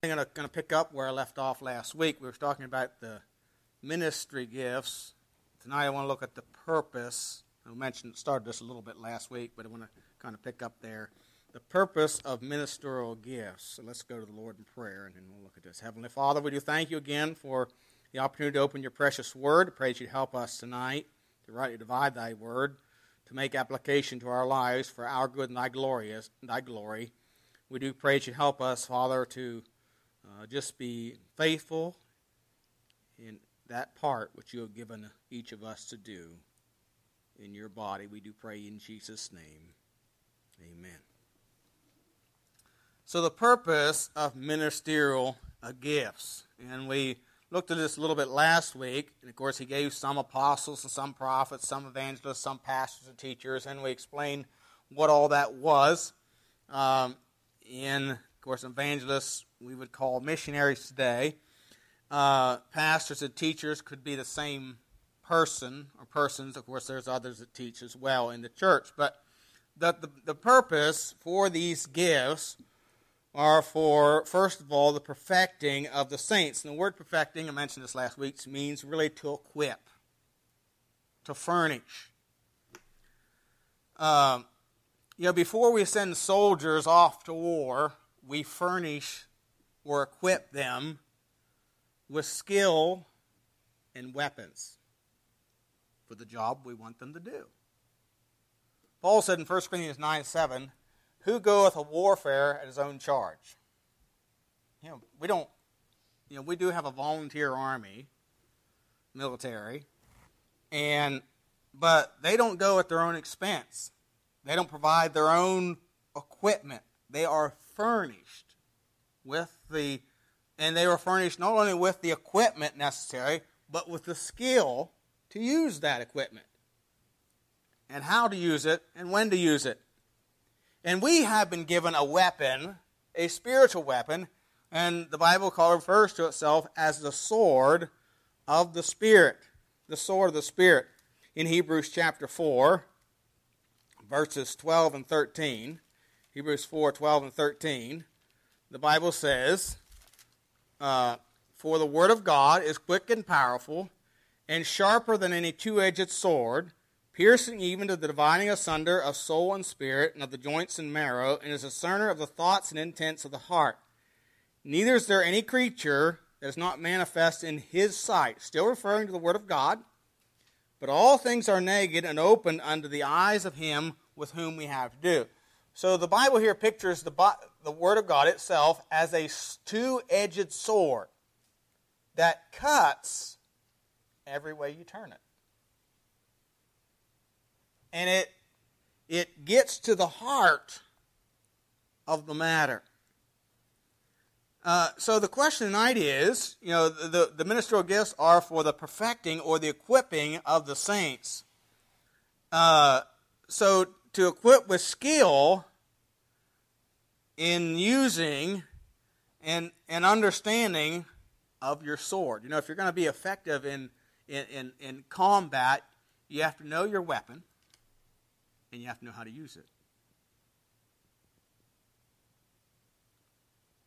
I'm going to pick up where I left off last week. We were talking about the ministry gifts. Tonight I want to look at the purpose. I mentioned started this a little bit last week, but I want to kind of pick up there. The purpose of ministerial gifts. So let's go to the Lord in prayer and then we'll look at this. Heavenly Father, we do thank you again for the opportunity to open your precious word. I pray that you help us tonight to rightly divide thy word, to make application to our lives for our good and thy glory. Thy glory. We do pray that you help us, Father, to uh, just be faithful in that part which you have given each of us to do in your body. We do pray in Jesus' name. Amen. So, the purpose of ministerial uh, gifts, and we looked at this a little bit last week, and of course, he gave some apostles and some prophets, some evangelists, some pastors and teachers, and we explained what all that was. Um, in, of course, evangelists we would call missionaries today. Uh, pastors and teachers could be the same person or persons. Of course, there's others that teach as well in the church. But the, the, the purpose for these gifts are for, first of all, the perfecting of the saints. And the word perfecting, I mentioned this last week, means really to equip, to furnish. Um, you know, before we send soldiers off to war, we furnish or equip them with skill and weapons for the job we want them to do. Paul said in 1 Corinthians 9 7, Who goeth a warfare at his own charge? You know, we don't, you know, we do have a volunteer army, military, and, but they don't go at their own expense. They don't provide their own equipment. They are furnished with the, and they were furnished not only with the equipment necessary, but with the skill to use that equipment, and how to use it, and when to use it. And we have been given a weapon, a spiritual weapon, and the Bible refers to itself as the sword of the Spirit. The sword of the Spirit. In Hebrews chapter 4, verses 12 and 13. Hebrews 4 12 and 13 the Bible says, uh, For the word of God is quick and powerful, and sharper than any two edged sword, piercing even to the dividing asunder of soul and spirit, and of the joints and marrow, and is a discerner of the thoughts and intents of the heart. Neither is there any creature that is not manifest in his sight. Still referring to the word of God. But all things are naked and open unto the eyes of him with whom we have to do. So the Bible here pictures the, the Word of God itself as a two edged sword that cuts every way you turn it. And it, it gets to the heart of the matter. Uh, so the question tonight is, you know, the, the ministerial gifts are for the perfecting or the equipping of the saints. Uh, so to equip with skill in using and, and understanding of your sword. You know, if you're going to be effective in, in, in, in combat, you have to know your weapon and you have to know how to use it.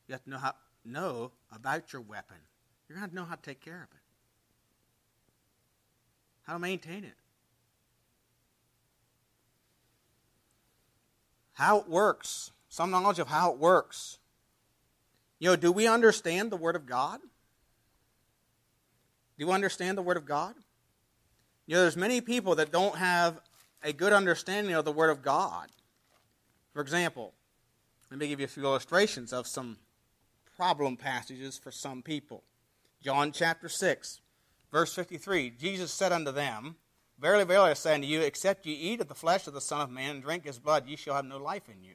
You have to know how know about your weapon. You're going to, to know how to take care of it. How to maintain it. How it works some knowledge of how it works. You know, do we understand the Word of God? Do you understand the Word of God? You know, there's many people that don't have a good understanding of the Word of God. For example, let me give you a few illustrations of some problem passages for some people. John chapter 6, verse 53 Jesus said unto them, Verily, verily, I say unto you, except ye eat of the flesh of the Son of Man and drink his blood, ye shall have no life in you.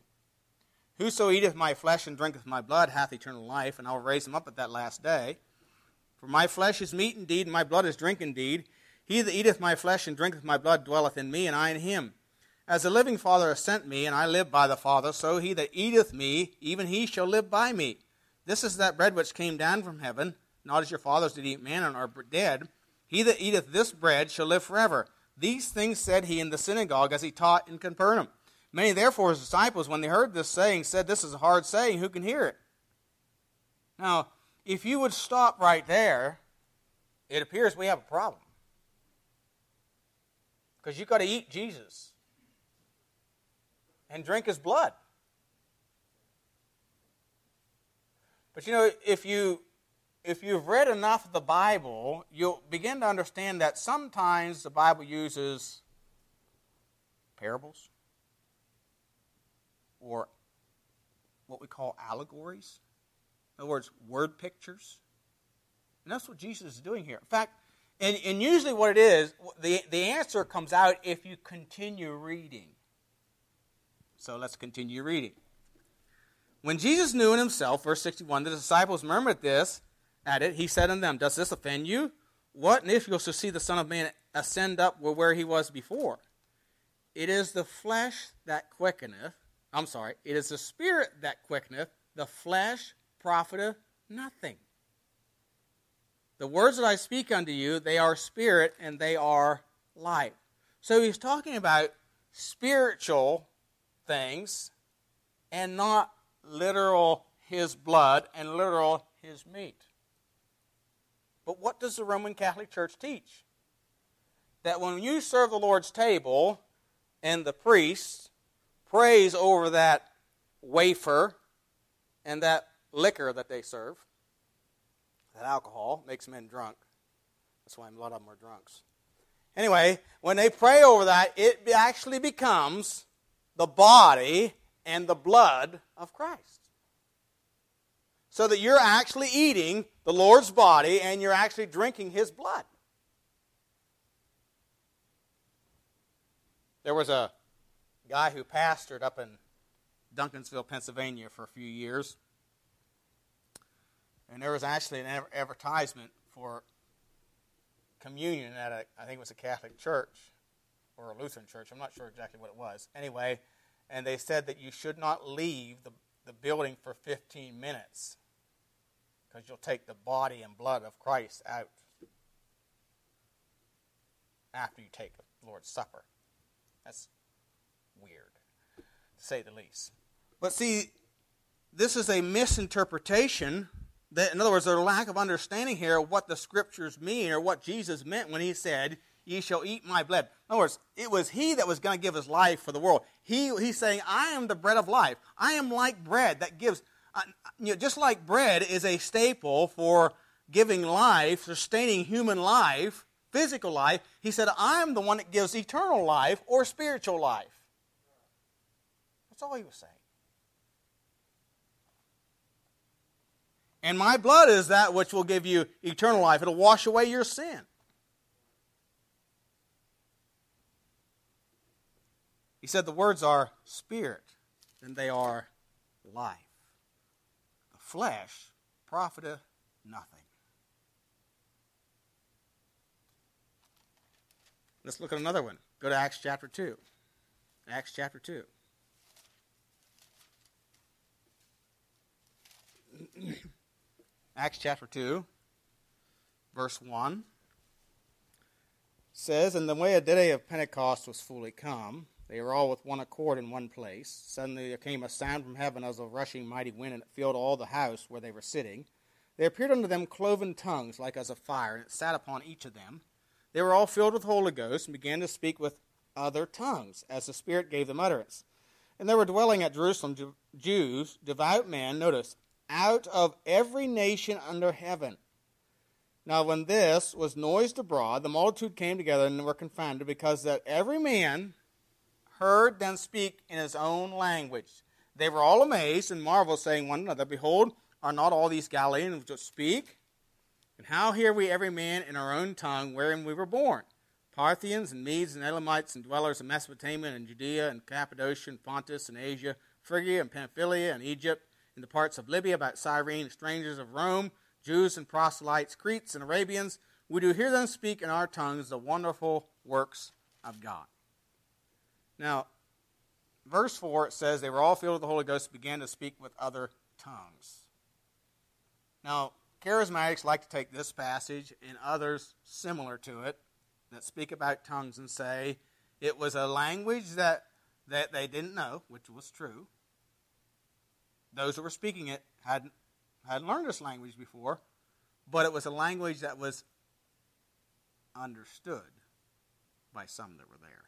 Whoso eateth my flesh and drinketh my blood hath eternal life, and I will raise him up at that last day. For my flesh is meat indeed, and my blood is drink indeed. He that eateth my flesh and drinketh my blood dwelleth in me, and I in him. As the living Father hath sent me, and I live by the Father, so he that eateth me, even he shall live by me. This is that bread which came down from heaven, not as your fathers did eat manna and are dead. He that eateth this bread shall live forever. These things said he in the synagogue as he taught in Capernaum. Many, therefore, his disciples, when they heard this saying, said, This is a hard saying. Who can hear it? Now, if you would stop right there, it appears we have a problem. Because you've got to eat Jesus and drink his blood. But you know, if you if you've read enough of the Bible, you'll begin to understand that sometimes the Bible uses parables or what we call allegories. In other words, word pictures. And that's what Jesus is doing here. In fact, and, and usually what it is, the, the answer comes out if you continue reading. So let's continue reading. When Jesus knew in himself, verse 61, the disciples murmured this at it, he said unto them, Does this offend you? What and if you shall see the Son of Man ascend up where he was before? It is the flesh that quickeneth. I'm sorry, it is the spirit that quickeneth, the flesh profiteth nothing. The words that I speak unto you, they are spirit and they are life. So he's talking about spiritual things and not literal his blood and literal his meat. But what does the Roman Catholic Church teach? That when you serve the Lord's table and the priest prays over that wafer and that liquor that they serve, that alcohol makes men drunk. That's why a lot of them are drunks. Anyway, when they pray over that, it actually becomes the body and the blood of Christ. So that you're actually eating the Lord's body and you're actually drinking his blood. There was a guy who pastored up in Duncansville, Pennsylvania for a few years. And there was actually an advertisement for communion at a, I think it was a Catholic church or a Lutheran church. I'm not sure exactly what it was. Anyway, and they said that you should not leave the, the building for 15 minutes because you'll take the body and blood of Christ out after you take the Lord's Supper. That's weird, to say the least. But see, this is a misinterpretation. That, in other words, there's a lack of understanding here of what the scriptures mean or what Jesus meant when he said, Ye shall eat my blood. In other words, it was he that was going to give his life for the world. He, he's saying, I am the bread of life. I am like bread that gives, you know, just like bread is a staple for giving life, sustaining human life, physical life, he said, I am the one that gives eternal life or spiritual life. That's all he was saying. And my blood is that which will give you eternal life. It'll wash away your sin. He said the words are spirit and they are life. Flesh profiteth nothing. Let's look at another one. Go to Acts chapter 2. Acts chapter 2. Acts chapter 2, verse 1 says, And the way a day of Pentecost was fully come, they were all with one accord in one place. Suddenly there came a sound from heaven as of rushing mighty wind, and it filled all the house where they were sitting. There appeared unto them cloven tongues like as of fire, and it sat upon each of them. They were all filled with the Holy Ghost, and began to speak with other tongues, as the Spirit gave them utterance. And there were dwelling at Jerusalem Jews, devout men, notice, out of every nation under heaven. Now, when this was noised abroad, the multitude came together and were confounded, because that every man heard them speak in his own language. They were all amazed and marveled, saying one another, Behold, are not all these Galileans which speak? And how hear we every man in our own tongue wherein we were born? Parthians and Medes and Elamites and dwellers in Mesopotamia and Judea and Cappadocia and Pontus and Asia, Phrygia and Pamphylia and Egypt in the parts of Libya about Cyrene, strangers of Rome, Jews and proselytes, Cretes and Arabians, we do hear them speak in our tongues the wonderful works of God. Now, verse 4, it says, They were all filled with the Holy Ghost and began to speak with other tongues. Now, charismatics like to take this passage and others similar to it that speak about tongues and say it was a language that, that they didn't know, which was true those who were speaking it had, hadn't learned this language before, but it was a language that was understood by some that were there.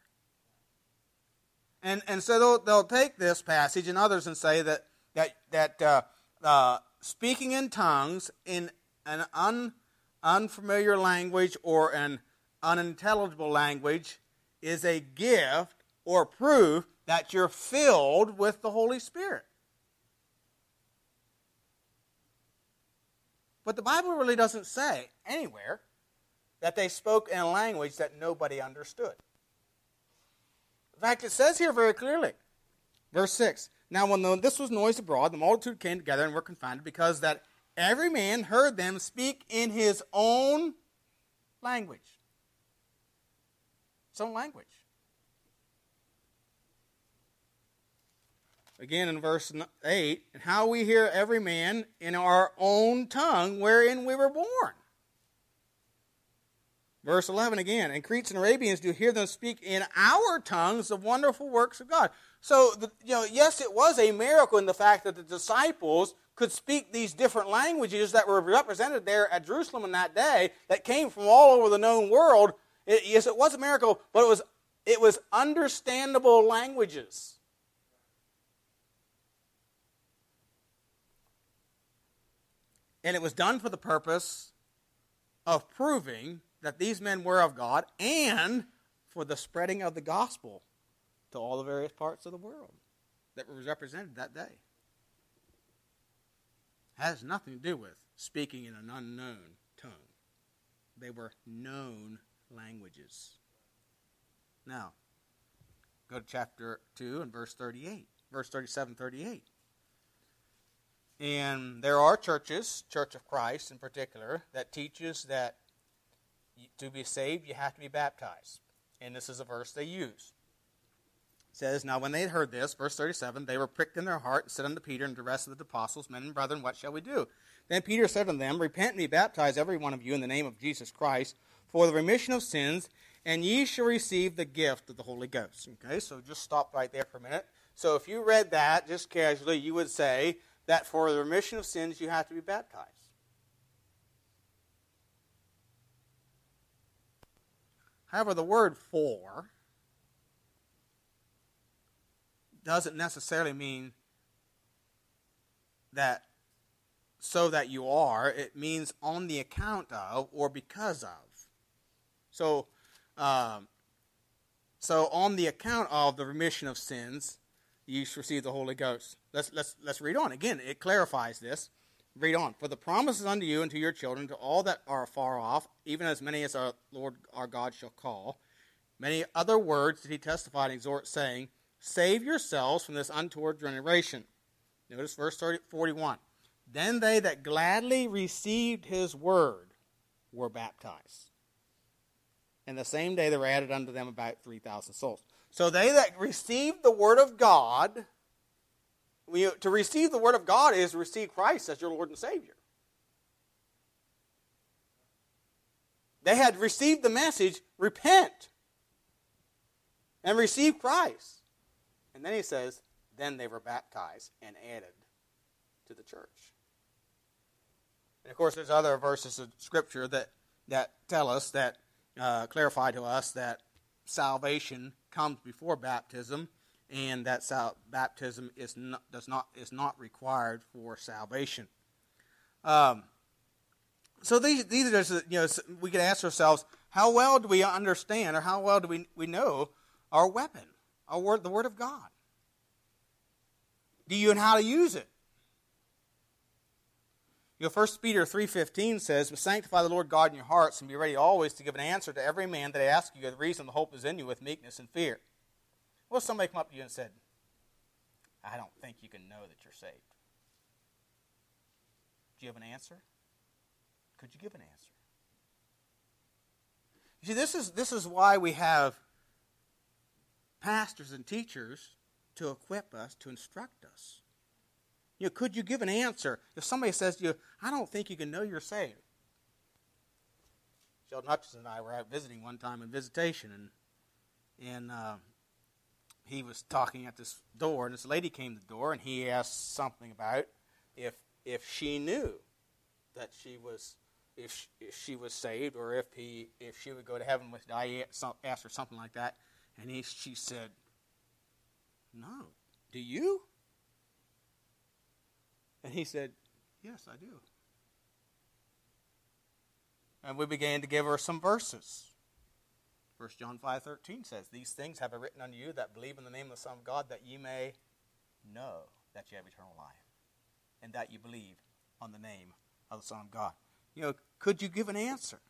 And, and so they'll, they'll take this passage and others and say that, that, that uh, uh, speaking in tongues in an un, unfamiliar language or an unintelligible language is a gift or proof that you're filled with the Holy Spirit. But the Bible really doesn't say anywhere that they spoke in a language that nobody understood. In fact, it says here very clearly, verse 6 Now, when the, this was noised abroad, the multitude came together and were confounded, because that every man heard them speak in his own language. His own language. Again in verse 8, and how we hear every man in our own tongue wherein we were born. Verse 11 again, and Cretes and Arabians do hear them speak in our tongues the wonderful works of God. So, the, you know, yes, it was a miracle in the fact that the disciples could speak these different languages that were represented there at Jerusalem in that day that came from all over the known world. It, yes, it was a miracle, but it was, it was understandable languages. And it was done for the purpose of proving that these men were of God and for the spreading of the gospel to all the various parts of the world that was represented that day. Has nothing to do with speaking in an unknown tongue. They were known languages. Now, go to chapter 2 and verse 38, verse 37, 38. And there are churches, Church of Christ in particular, that teaches that to be saved, you have to be baptized. And this is a verse they use. It says, Now when they had heard this, verse 37, they were pricked in their heart and said unto Peter and the rest of the apostles, Men and brethren, what shall we do? Then Peter said unto them, Repent and be baptized, every one of you, in the name of Jesus Christ, for the remission of sins, and ye shall receive the gift of the Holy Ghost. Okay, so just stop right there for a minute. So if you read that just casually, you would say that for the remission of sins, you have to be baptized. However, the word for doesn't necessarily mean that so that you are. It means on the account of or because of. So, um, so on the account of the remission of sins, you shall receive the Holy Ghost. Let's let's let's read on again. It clarifies this. Read on. For the promise is unto you and to your children, to all that are far off, even as many as our Lord our God shall call. Many other words did he testify and exhort, saying, Save yourselves from this untoward generation. Notice verse 30, 41. Then they that gladly received his word were baptized. And the same day there were added unto them about 3,000 souls. So they that received the word of God to receive the Word of God is to receive Christ as your Lord and Savior. They had received the message repent and receive Christ. And then he says, then they were baptized and added to the church. And of course, there's other verses of Scripture that, that tell us, that uh, clarify to us that salvation comes before baptism and that sal- baptism is not, does not, is not required for salvation. Um, so these, these are just, you know, we can ask ourselves, how well do we understand or how well do we, we know our weapon, our word, the Word of God? Do you know how to use it? You know, 1 Peter 3.15 says, sanctify the Lord God in your hearts and be ready always to give an answer to every man that asks you the reason the hope is in you with meekness and fear. Well, somebody come up to you and said, I don't think you can know that you're saved. Do you have an answer? Could you give an answer? You see, this is, this is why we have pastors and teachers to equip us, to instruct us. You know, could you give an answer? If somebody says to you, I don't think you can know you're saved? Sheldon Hutchinson and I were out visiting one time in visitation, and, and uh, he was talking at this door, and this lady came to the door, and he asked something about if if she knew that she was if she, if she was saved or if he if she would go to heaven with I asked her something like that and he she said no. Do you and he said yes I do and we began to give her some verses 1 John 5:13 says these things have I written unto you that believe in the name of the Son of God that ye may know that you have eternal life and that you believe on the name of the Son of God. You know, could you give an answer?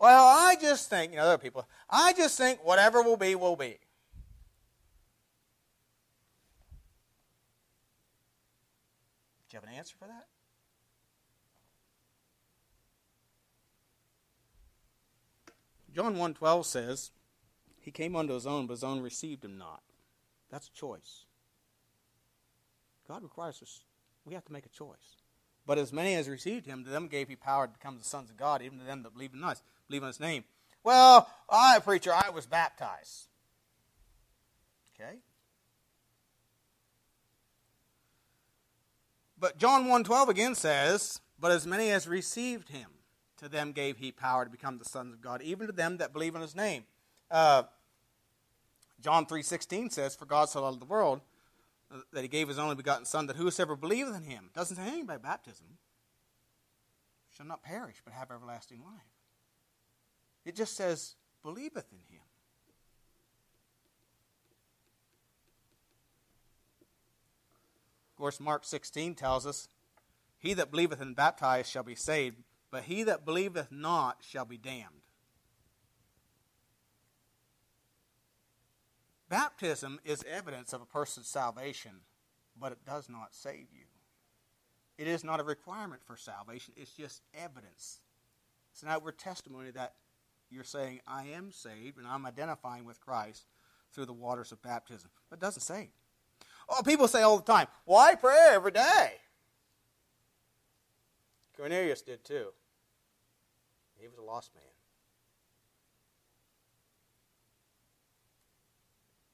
Well, I just think, you know, other people, I just think whatever will be, will be. Do you have an answer for that? John 1.12 says, He came unto his own, but his own received him not. That's a choice. God requires us, we have to make a choice. But as many as received him, to them gave he power to become the sons of God, even to them that believe in us, believe in his name. Well, I, preacher, I was baptized. Okay? But John 1.12 again says, But as many as received him, to them gave he power to become the sons of God, even to them that believe in his name. Uh, John 3.16 says, For God so loved the world, that he gave his only begotten Son, that whosoever believeth in him, doesn't say anything baptism, shall not perish, but have everlasting life. It just says, believeth in him. Course, Mark 16 tells us, He that believeth and baptized shall be saved, but he that believeth not shall be damned. Baptism is evidence of a person's salvation, but it does not save you. It is not a requirement for salvation, it's just evidence. It's an outward testimony that you're saying, I am saved and I'm identifying with Christ through the waters of baptism. But it doesn't save. Oh, people say all the time, I pray every day. Cornelius did too. He was a lost man.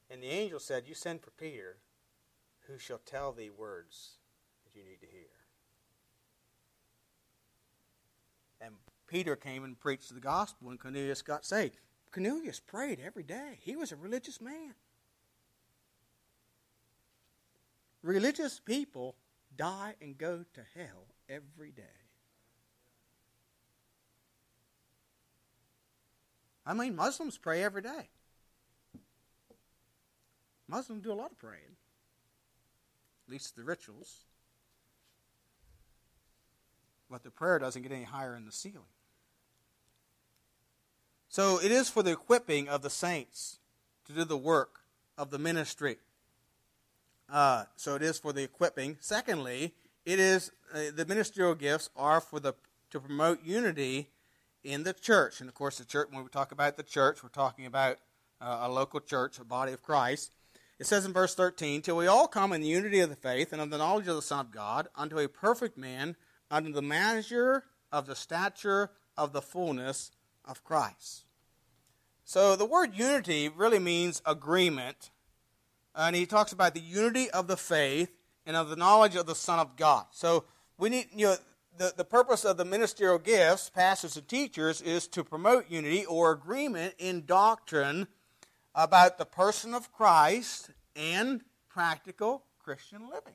And the angel said, You send for Peter, who shall tell thee words that you need to hear. And Peter came and preached the gospel, and Cornelius got saved. Cornelius prayed every day. He was a religious man. Religious people die and go to hell every day. I mean, Muslims pray every day. Muslims do a lot of praying, at least the rituals. But the prayer doesn't get any higher in the ceiling. So it is for the equipping of the saints to do the work of the ministry. Uh, so it is for the equipping. Secondly, it is uh, the ministerial gifts are for the to promote unity in the church. And of course, the church. When we talk about the church, we're talking about uh, a local church, a body of Christ. It says in verse 13, Till we all come in the unity of the faith and of the knowledge of the Son of God, unto a perfect man, unto the measure of the stature of the fullness of Christ. So the word unity really means agreement. And he talks about the unity of the faith and of the knowledge of the Son of God. So we need, you know, the, the purpose of the ministerial gifts, pastors and teachers, is to promote unity or agreement in doctrine about the person of Christ and practical Christian living.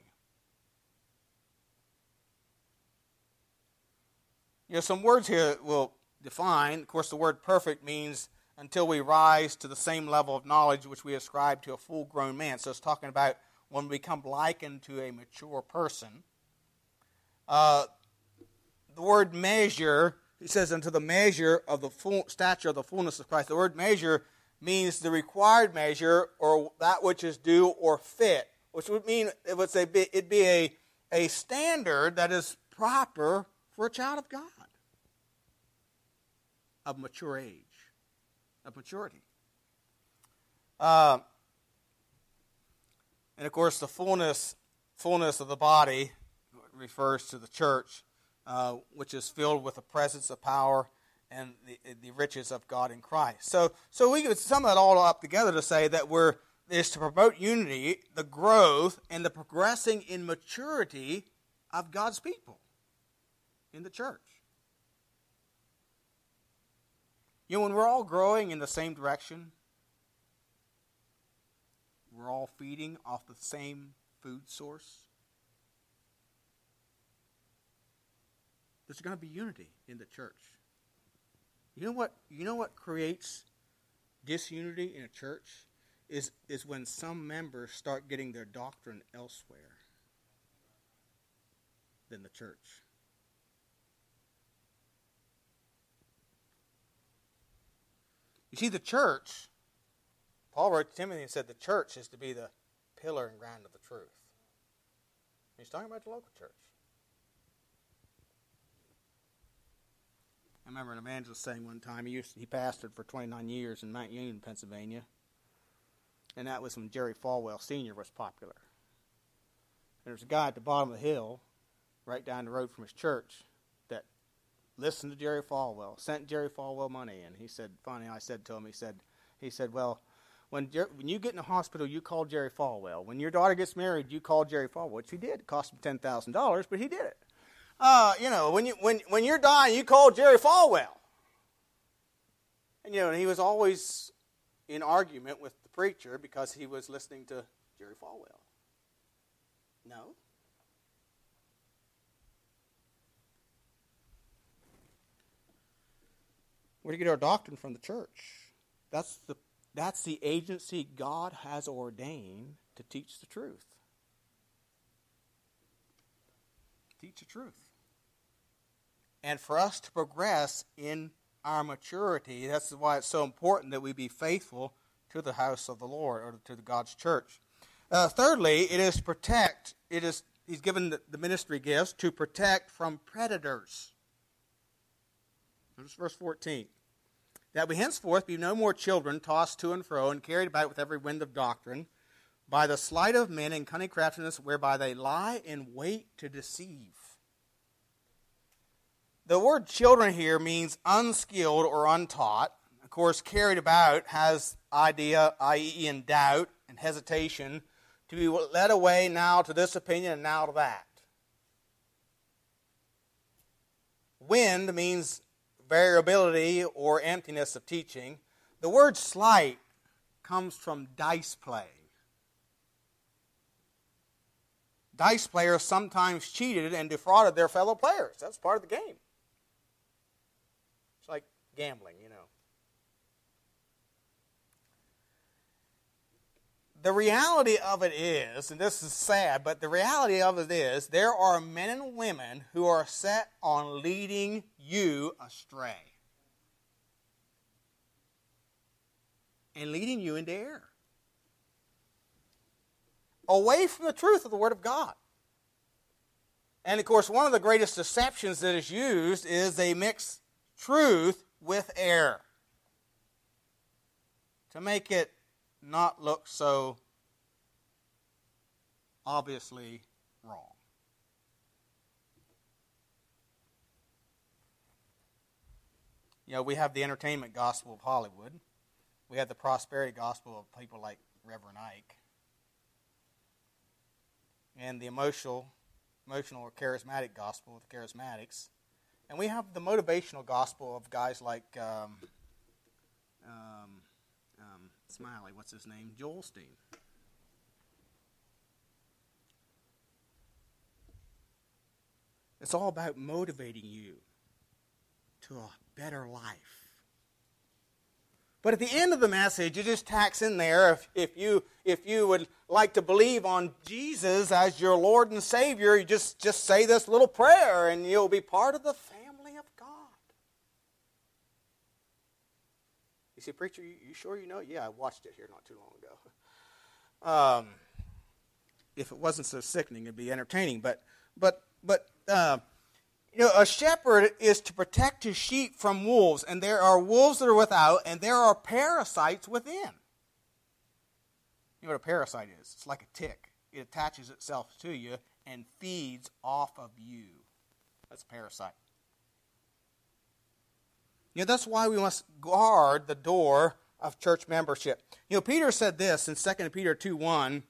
You know, some words here will define. Of course, the word perfect means until we rise to the same level of knowledge which we ascribe to a full grown man. So it's talking about when we become likened to a mature person. Uh, the word measure, he says, unto the measure of the full stature of the fullness of Christ. The word measure means the required measure or that which is due or fit, which would mean it would say it'd be a, a standard that is proper for a child of God of mature age, of maturity. Uh, and of course, the fullness fullness of the body refers to the church, uh, which is filled with the presence of power and the, the riches of God in Christ. So, so we could sum that all up together to say that we're is to promote unity, the growth, and the progressing in maturity of God's people in the church. You know, when we're all growing in the same direction, we're all feeding off the same food source. There's going to be unity in the church. You know what? You know what creates disunity in a church is is when some members start getting their doctrine elsewhere than the church. You see, the church, Paul wrote to Timothy and said the church is to be the pillar and ground of the truth. He's talking about the local church. I remember an evangelist saying one time he used to, he pastored for 29 years in Mount Union, Pennsylvania, and that was when Jerry Falwell Sr. was popular. And there was a guy at the bottom of the hill, right down the road from his church, listened to Jerry Falwell, sent Jerry Falwell money, and he said, funny, I said to him, he said, he said, well, when, Jer- when you get in the hospital, you call Jerry Falwell. When your daughter gets married, you call Jerry Falwell, which he did. It cost him ten thousand dollars, but he did it uh, you know, when, you, when, when you're dying, you call Jerry Falwell. And, you know, and he was always in argument with the preacher because he was listening to Jerry Falwell. No. Do you get our doctrine from the church? That's the, that's the agency God has ordained to teach the truth. Teach the truth and for us to progress in our maturity. That's why it's so important that we be faithful to the house of the Lord or to God's church. Uh, thirdly, it is protect. It is He's given the, the ministry gifts to protect from predators. Notice verse 14. That we henceforth be no more children tossed to and fro and carried about with every wind of doctrine, by the sleight of men and cunning craftiness whereby they lie in wait to deceive. The word children here means unskilled or untaught. Of course, carried about has idea, i.e., in doubt and hesitation, to be led away now to this opinion and now to that. Wind means variability or emptiness of teaching. The word sleight comes from dice playing. Dice players sometimes cheated and defrauded their fellow players. That's part of the game It's like know. The reality of it is, and this is sad, but the reality of it is, there are men and women who are set on leading you astray. And leading you into error. Away from the truth of the Word of God. And of course, one of the greatest deceptions that is used is they mix truth with error. To make it not look so obviously wrong. You know, we have the entertainment gospel of Hollywood. We have the prosperity gospel of people like Reverend Ike. And the emotional, emotional or charismatic gospel of the charismatics. And we have the motivational gospel of guys like um, um, Smiley, what's his name? Joel Osteen. It's all about motivating you to a better life. But at the end of the message, it just tacks in there if, if, you, if you would like to believe on Jesus as your Lord and Savior, you just, just say this little prayer and you'll be part of the family You say, Preacher, you, you sure you know? Yeah, I watched it here not too long ago. Um, if it wasn't so sickening, it'd be entertaining. But, but, but, uh, you know, a shepherd is to protect his sheep from wolves, and there are wolves that are without, and there are parasites within. You know what a parasite is? It's like a tick. It attaches itself to you and feeds off of you. That's a parasite. You know, that's why we must guard the door of church membership. You know, Peter said this in 2 Peter 2 1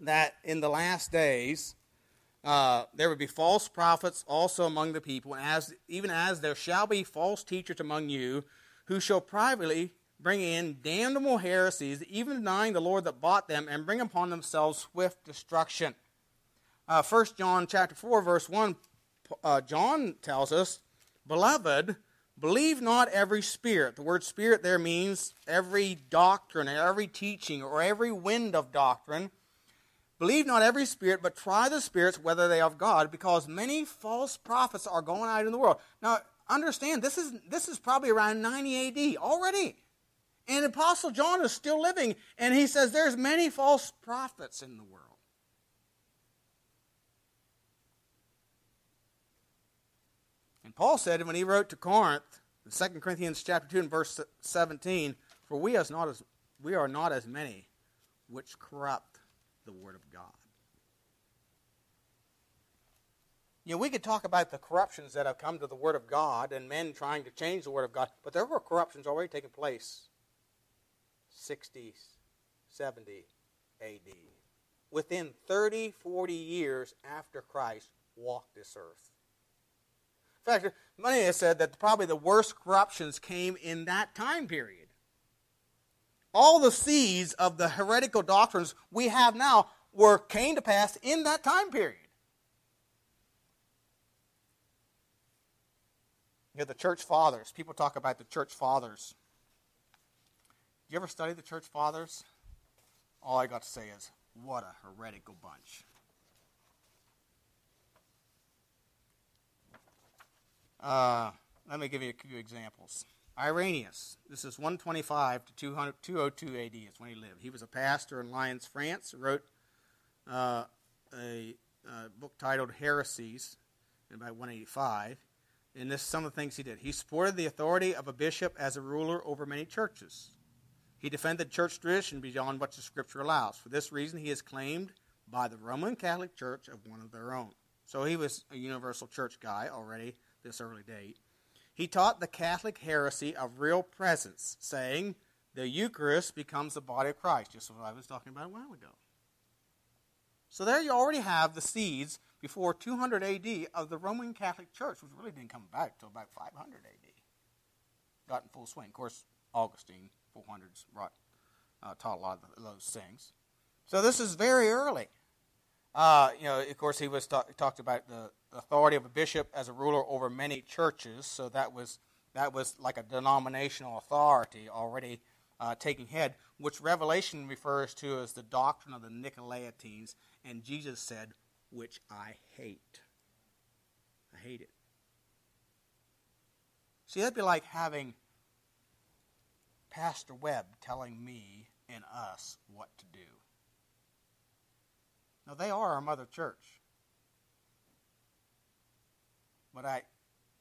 that in the last days uh, there would be false prophets also among the people, as even as there shall be false teachers among you, who shall privately bring in damnable heresies, even denying the Lord that bought them, and bring upon themselves swift destruction. Uh, 1 John chapter 4, verse 1, uh, John tells us, Beloved, believe not every spirit. The word spirit there means every doctrine, or every teaching, or every wind of doctrine Believe not every spirit, but try the spirits whether they are of God, because many false prophets are going out in the world. Now, understand, this is, this is probably around 90 AD already. And Apostle John is still living, and he says there's many false prophets in the world. And Paul said when he wrote to Corinth, 2 Corinthians chapter 2 and verse 17, For we, as not as, we are not as many which corrupt the Word of God. You know, we could talk about the corruptions that have come to the Word of God and men trying to change the Word of God, but there were corruptions already taking place 60, 70 AD. Within 30, 40 years after Christ walked this earth. In fact, many have said that probably the worst corruptions came in that time period all the seeds of the heretical doctrines we have now were came to pass in that time period. You know, the church fathers. People talk about the church fathers. You ever study the church fathers? All I got to say is, what a heretical bunch. Uh, let me give you a few examples. Irenaeus, this is 125 to 202 AD, is when he lived. He was a pastor in Lyons, France, wrote uh, a, a, book titled Heresies in about 185. And this some of the things he did. He supported the authority of a bishop as a ruler over many churches. He defended church tradition beyond what the scripture allows. For this reason, he is claimed by the Roman Catholic Church of one of their own. So he was a universal church guy already this early date. He taught the Catholic heresy of real presence, saying the Eucharist becomes the body of Christ, just what I was talking about a while ago. So there you already have the seeds before 200 AD of the Roman Catholic Church, which really didn't come back until about 500 AD. Got in full swing. Of course, Augustine, 400s, brought, uh, taught a lot of those things. So this is very early. Uh, you know, of course, he was talk, talked about the authority of a bishop as a ruler over many churches. So that was that was like a denominational authority already uh, taking head, which Revelation refers to as the doctrine of the Nicolaitans. And Jesus said, "Which I hate. I hate it." See, that'd be like having Pastor Webb telling me and us what to do. Now, they are our mother church. But I,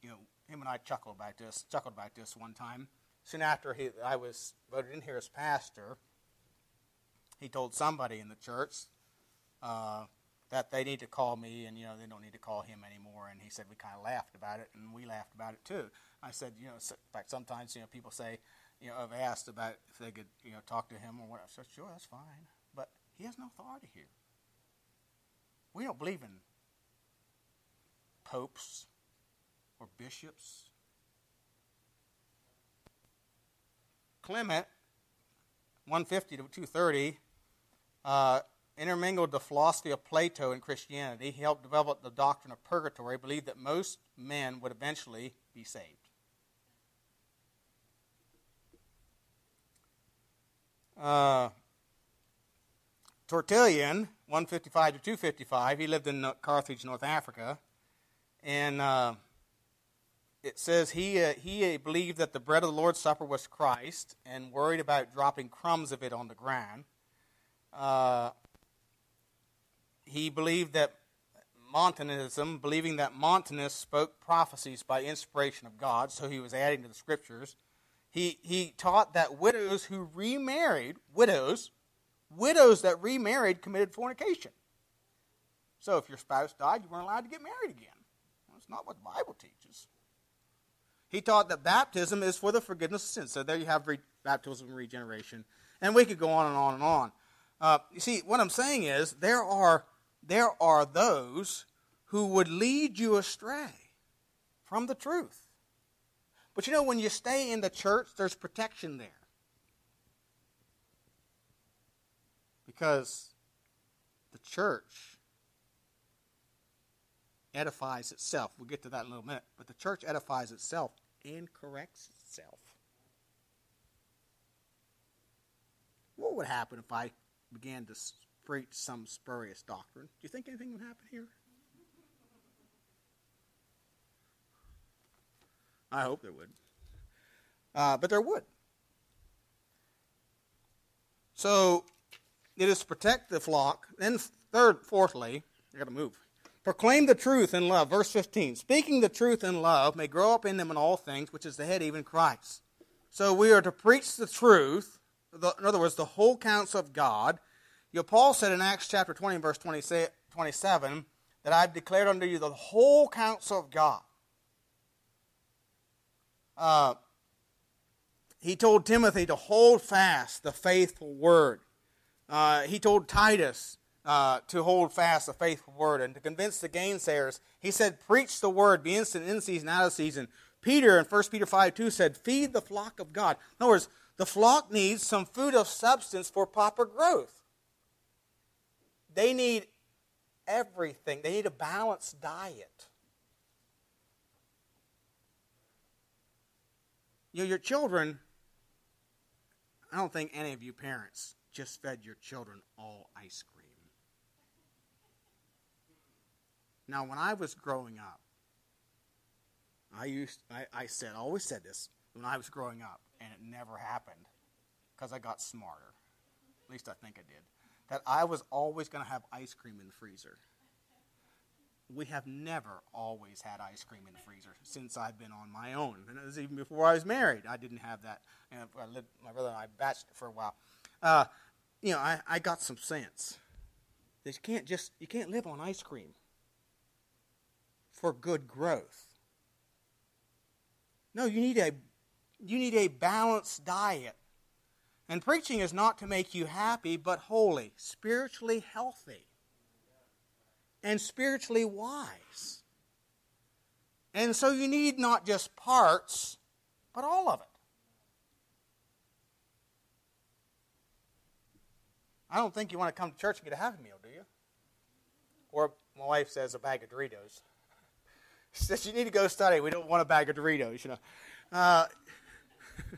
you know, him and I chuckled about this, chuckled about this one time. Soon after he, I was voted in here as pastor, he told somebody in the church uh, that they need to call me and, you know, they don't need to call him anymore. And he said we kind of laughed about it, and we laughed about it too. I said, you know, in fact, sometimes, you know, people say, you know, I've asked about if they could, you know, talk to him or whatever. I said, sure, that's fine. But he has no authority here. We don't believe in popes or bishops. Clement, 150 to 230, uh, intermingled the philosophy of Plato and Christianity. He helped develop the doctrine of purgatory, believed that most men would eventually be saved. Uh, Tertullian, 155 to 255. He lived in Carthage, North Africa. And uh, it says he, uh, he believed that the bread of the Lord's Supper was Christ and worried about dropping crumbs of it on the ground. Uh, he believed that Montanism, believing that Montanus spoke prophecies by inspiration of God, so he was adding to the scriptures. He, he taught that widows who remarried, widows, widows that remarried committed fornication. So if your spouse died, you weren't allowed to get married again. That's not what the Bible teaches. He taught that baptism is for the forgiveness of sins. So there you have re- baptism and regeneration. And we could go on and on and on. Uh, you see, what I'm saying is there are, there are those who would lead you astray from the truth. But you know, when you stay in the church, there's protection there. Because the church edifies itself. We'll get to that in a little minute. But the church edifies itself and corrects itself. What would happen if I began to preach some spurious doctrine? Do you think anything would happen here? I hope there would. Uh, but there would. So it is to protect the flock. Then, third, fourthly, I got to move. Proclaim the truth in love. Verse 15. Speaking the truth in love may grow up in them in all things, which is the head, even Christ. So we are to preach the truth, the, in other words, the whole counsel of God. You know, Paul said in Acts chapter 20, verse 27, that I've declared unto you the whole counsel of God. Uh, he told Timothy to hold fast the faithful word. Uh, he told Titus uh, to hold fast the faithful word and to convince the gainsayers. He said, Preach the word, be instant in season, out of season. Peter in 1 Peter 5 2 said, Feed the flock of God. In other words, the flock needs some food of substance for proper growth. They need everything, they need a balanced diet. You know, your children, I don't think any of you parents just fed your children all ice cream. Now, when I was growing up, I used I, I said always said this when I was growing up, and it never happened because I got smarter. At least I think I did. That I was always going to have ice cream in the freezer. We have never always had ice cream in the freezer since I've been on my own. And it was even before I was married. I didn't have that. And I lived, my brother and I batched it for a while. Uh, you know, I, I got some sense. That you can't just you can't live on ice cream for good growth. No, you need a you need a balanced diet. And preaching is not to make you happy, but holy, spiritually healthy, and spiritually wise. And so you need not just parts, but all of it. I don't think you want to come to church and get a Happy Meal, do you? Or my wife says a bag of Doritos. Says, You need to go study. We don't want a bag of Doritos, you know. Uh,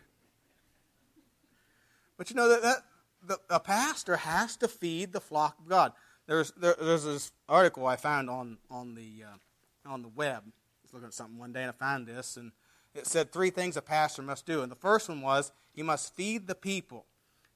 but you know that, that the, a pastor has to feed the flock of God. There's there, there's this article I found on on the uh, on the web. I was looking at something one day and I found this, and it said three things a pastor must do. And the first one was he must feed the people.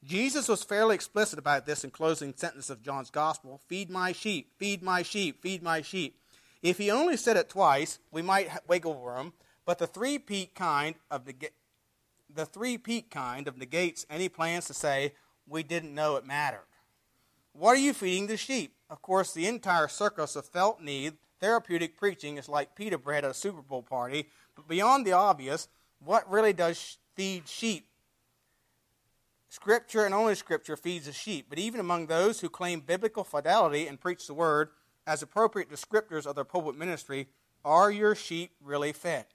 Jesus was fairly explicit about this in closing sentence of John's gospel: "Feed my sheep, feed my sheep, feed my sheep." If he only said it twice, we might wiggle room, but the three peak kind of the three-peat kind of negates any plans to say we didn't know it mattered. What are you feeding the sheep? Of course, the entire circus of felt need, therapeutic preaching is like pita bread at a Super Bowl party, but beyond the obvious, what really does feed sheep? Scripture and only Scripture feeds the sheep, but even among those who claim biblical fidelity and preach the word, as appropriate descriptors of their pulpit ministry, are your sheep really fed?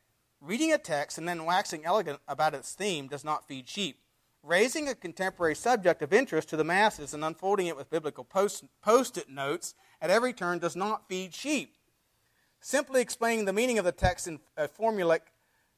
Reading a text and then waxing elegant about its theme does not feed sheep. Raising a contemporary subject of interest to the masses and unfolding it with biblical post it notes at every turn does not feed sheep. Simply explaining the meaning of the text in a formulaic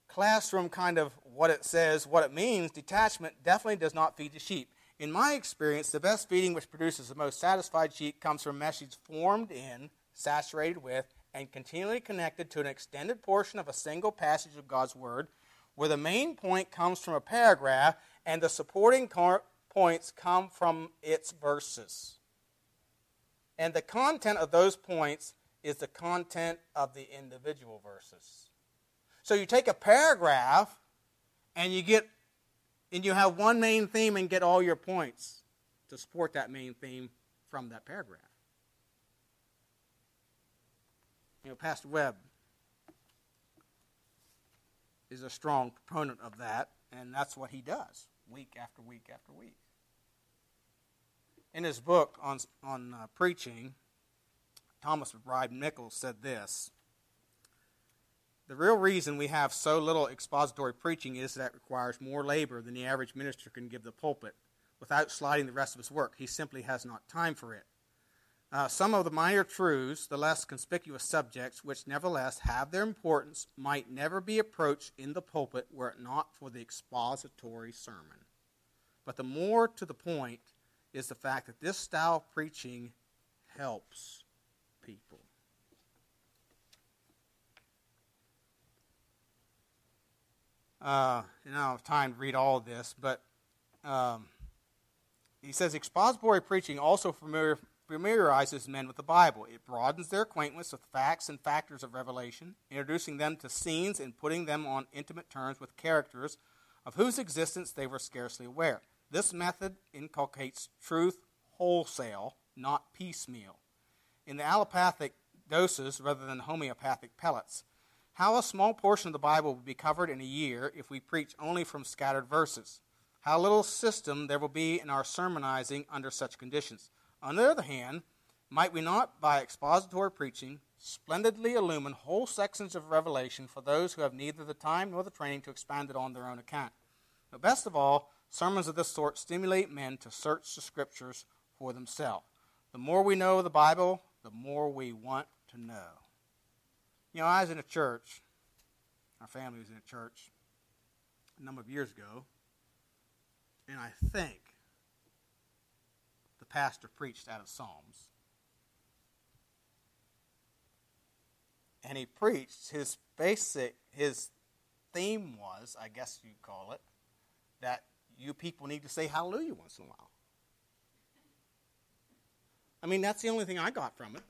classroom kind of what it says, what it means, detachment definitely does not feed the sheep. In my experience, the best feeding which produces the most satisfied sheep comes from message formed in, saturated with, and continually connected to an extended portion of a single passage of God's Word, where the main point comes from a paragraph and the supporting points come from its verses. And the content of those points is the content of the individual verses. So you take a paragraph and you get and you have one main theme and get all your points to support that main theme from that paragraph. You know, Pastor Webb is a strong proponent of that, and that's what he does week after week after week. In his book on, on uh, preaching, Thomas McBride Nichols said this The real reason we have so little expository preaching is that it requires more labor than the average minister can give the pulpit without sliding the rest of his work. He simply has not time for it. Uh, some of the minor truths, the less conspicuous subjects, which nevertheless have their importance, might never be approached in the pulpit were it not for the expository sermon. But the more to the point is the fact that this style of preaching helps people. Uh, and I don't have time to read all of this, but um, he says expository preaching also familiar, familiarizes men with the Bible. It broadens their acquaintance with facts and factors of revelation, introducing them to scenes and putting them on intimate terms with characters of whose existence they were scarcely aware. This method inculcates truth wholesale, not piecemeal. In the allopathic doses rather than homeopathic pellets, how a small portion of the Bible would be covered in a year if we preach only from scattered verses. How little system there will be in our sermonizing under such conditions. On the other hand, might we not, by expository preaching, splendidly illumine whole sections of Revelation for those who have neither the time nor the training to expand it on their own account? But best of all, sermons of this sort stimulate men to search the Scriptures for themselves. The more we know of the Bible, the more we want to know. You know, I was in a church, our family was in a church a number of years ago, and I think the pastor preached out of Psalms. And he preached, his basic, his theme was, I guess you'd call it, that you people need to say hallelujah once in a while. I mean, that's the only thing I got from it.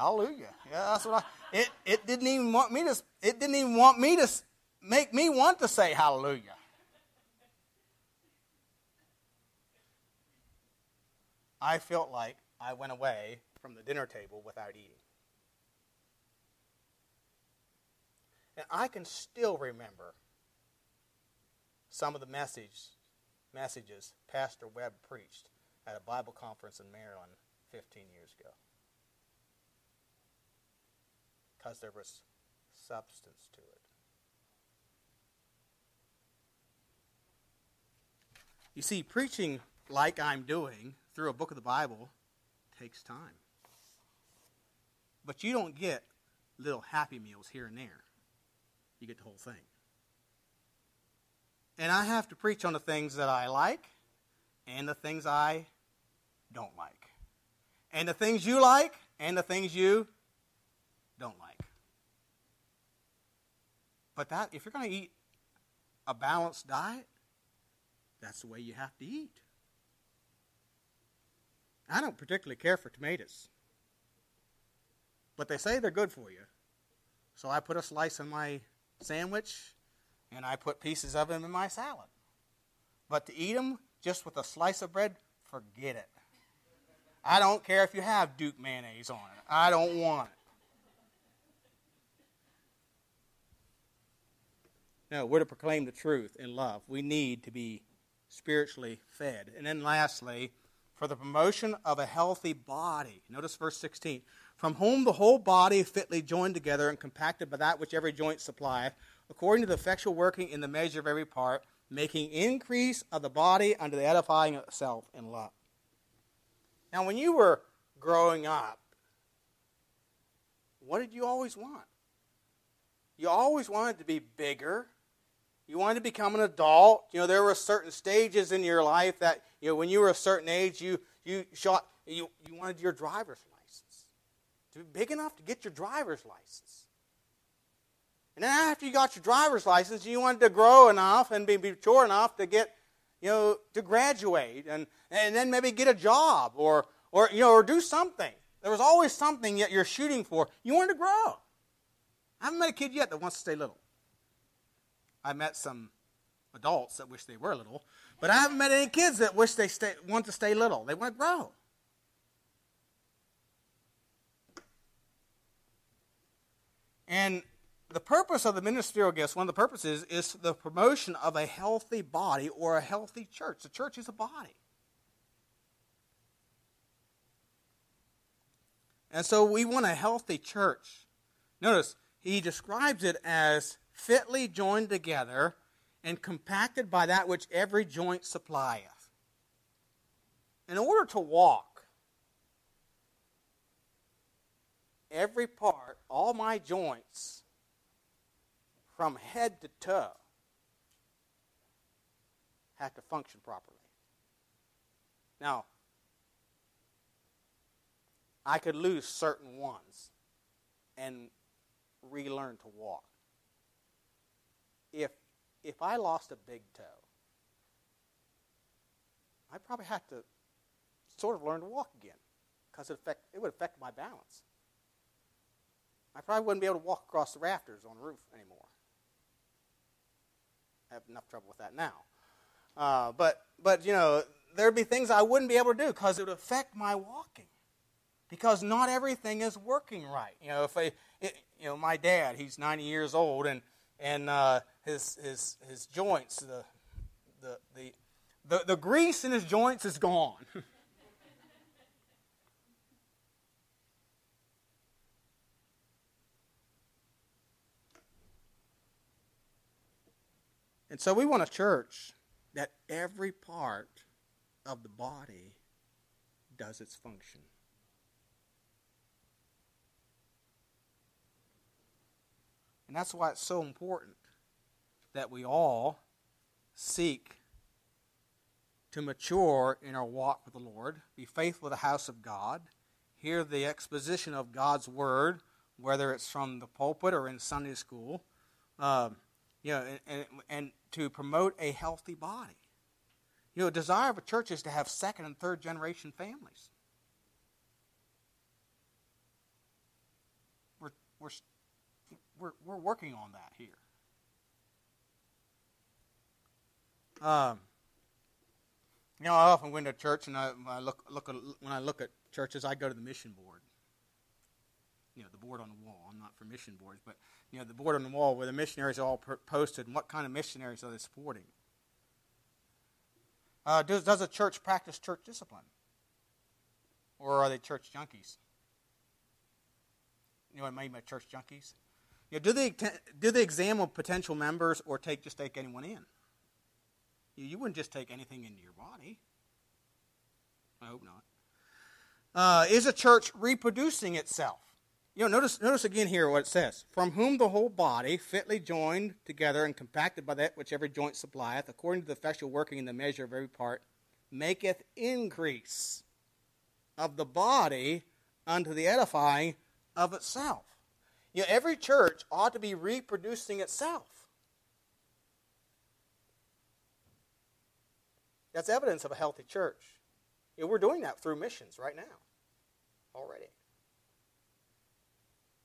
Hallelujah. Yeah, that's what I. It it didn't even want me to. It didn't even want me to make me want to say hallelujah. I felt like I went away from the dinner table without eating. And I can still remember some of the message, messages Pastor Webb preached at a Bible conference in Maryland 15 years ago. Because there was substance to it. You see, preaching like I'm doing through a book of the Bible takes time. But you don't get little happy meals here and there. You get the whole thing. And I have to preach on the things that I like and the things I don't like. And the things you like and the things you don't like. But that if you're going to eat a balanced diet, that's the way you have to eat. I don't particularly care for tomatoes. But they say they're good for you. So I put a slice in my sandwich and I put pieces of them in my salad. But to eat them just with a slice of bread, forget it. I don't care if you have Duke mayonnaise on it. I don't want it. No, we're to proclaim the truth in love. We need to be spiritually fed. And then lastly, for the promotion of a healthy body. Notice verse 16. From whom the whole body fitly joined together and compacted by that which every joint supplieth, according to the effectual working in the measure of every part, making increase of the body unto the edifying of itself in love. Now, when you were growing up, what did you always want? You always wanted to be bigger you wanted to become an adult. You know, there were certain stages in your life that, you know, when you were a certain age, you, you shot, you, you wanted your driver's license. To be big enough to get your driver's license. And then after you got your driver's license, you wanted to grow enough and be mature enough to get, you know, to graduate and, and then maybe get a job or, or, you know, or do something. There was always something that you're shooting for. You wanted to grow. I haven't met a kid yet that wants to stay little. I met some adults that wish they were little, but I haven't met any kids that wish they stay, want to stay little. They want to grow. And the purpose of the ministerial gifts, one of the purposes, is the promotion of a healthy body or a healthy church. The church is a body. And so we want a healthy church. Notice, he describes it as fitly joined together and compacted by that which every joint supplieth. In order to walk, every part, all my joints, from head to toe, have to function properly. Now, I could lose certain ones and relearn to walk. If if I lost a big toe, I probably have to sort of learn to walk again because it, affect, it would affect my balance. I probably wouldn't be able to walk across the rafters on the roof anymore. I have enough trouble with that now. Uh, but, but, you know, there'd be things I wouldn't be able to do because it would affect my walking. Because not everything is working right. You know, if I, it, you know, my dad, he's 90 years old, and, and uh, his, his, his joints, the, the, the, the, the grease in his joints is gone. and so we want a church that every part of the body does its function. And that's why it's so important that we all seek to mature in our walk with the Lord, be faithful to the house of God, hear the exposition of God's word, whether it's from the pulpit or in Sunday school, um, you know, and, and, and to promote a healthy body. You know, a desire of a church is to have second and third generation families. We're, we're, we're, we're working on that here. Um, you know, I often go into church and I, I look, look at, when I look at churches, I go to the mission board. You know, the board on the wall. I'm not for mission boards, but you know, the board on the wall where the missionaries are all per- posted and what kind of missionaries are they supporting. Uh, does, does a church practice church discipline? Or are they church junkies? You know what I mean by church junkies? You know, do they do they examine potential members or take just take anyone in? You, wouldn't just take anything into your body. I hope not. Uh, is a church reproducing itself? You know, notice, notice again here what it says. From whom the whole body, fitly joined together and compacted by that which every joint supplieth, according to the effectual working in the measure of every part, maketh increase of the body unto the edifying of itself. You know, every church ought to be reproducing itself. That's evidence of a healthy church. Know, we're doing that through missions right now, already.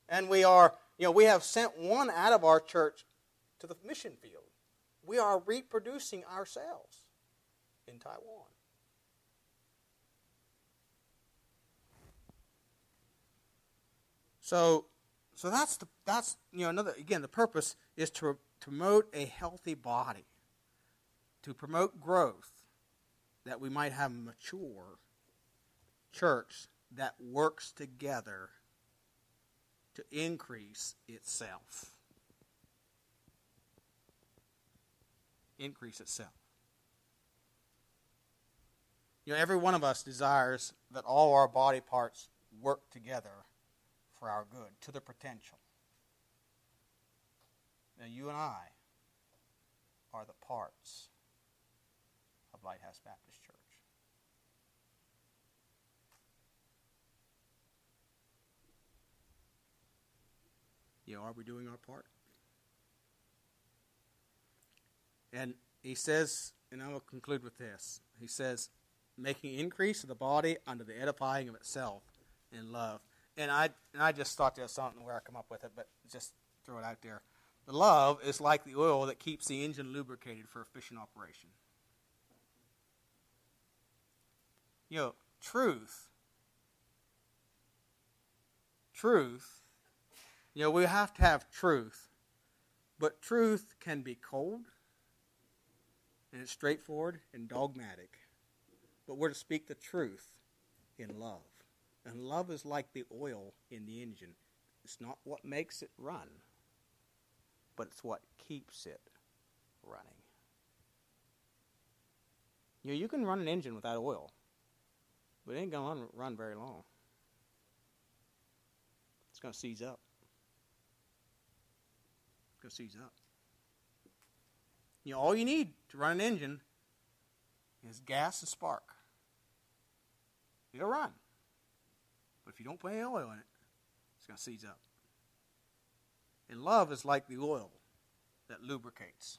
And we are, you know, we have sent one out of our church to the mission field. We are reproducing ourselves in Taiwan. So, so that's the that's you know another again the purpose is to promote a healthy body, to promote growth, that we might have a mature church that works together to increase itself. Increase itself. You know, every one of us desires that all our body parts work together for our good, to their potential. Now, you and I are the parts Lighthouse Baptist Church. You know, are we doing our part? And he says, and I will conclude with this. He says, making increase of the body under the edifying of itself in love. And I and I just thought there's something where I come up with it, but just throw it out there. The love is like the oil that keeps the engine lubricated for efficient operation. You know, truth. Truth you know, we have to have truth. But truth can be cold, and it's straightforward and dogmatic. But we're to speak the truth in love. And love is like the oil in the engine. It's not what makes it run, but it's what keeps it running. You know, you can run an engine without oil, but it ain't going to run very long. It's going to seize up. It's going to seize up. You know, all you need to run an engine is gas and spark. It'll run. But if you don't put any oil in it, it's going to seize up. And love is like the oil that lubricates.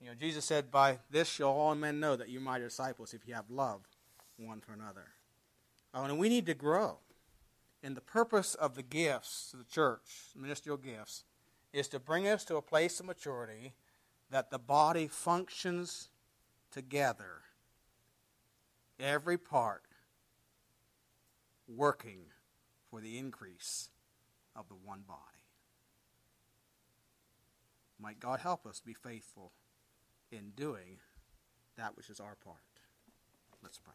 You know, Jesus said, By this shall all men know that you're my disciples if you have love one for another. Oh, and we need to grow. And the purpose of the gifts to the church, ministerial gifts, is to bring us to a place of maturity that the body functions together, every part working for the increase of the one body. Might God help us be faithful in doing that which is our part. Let's pray.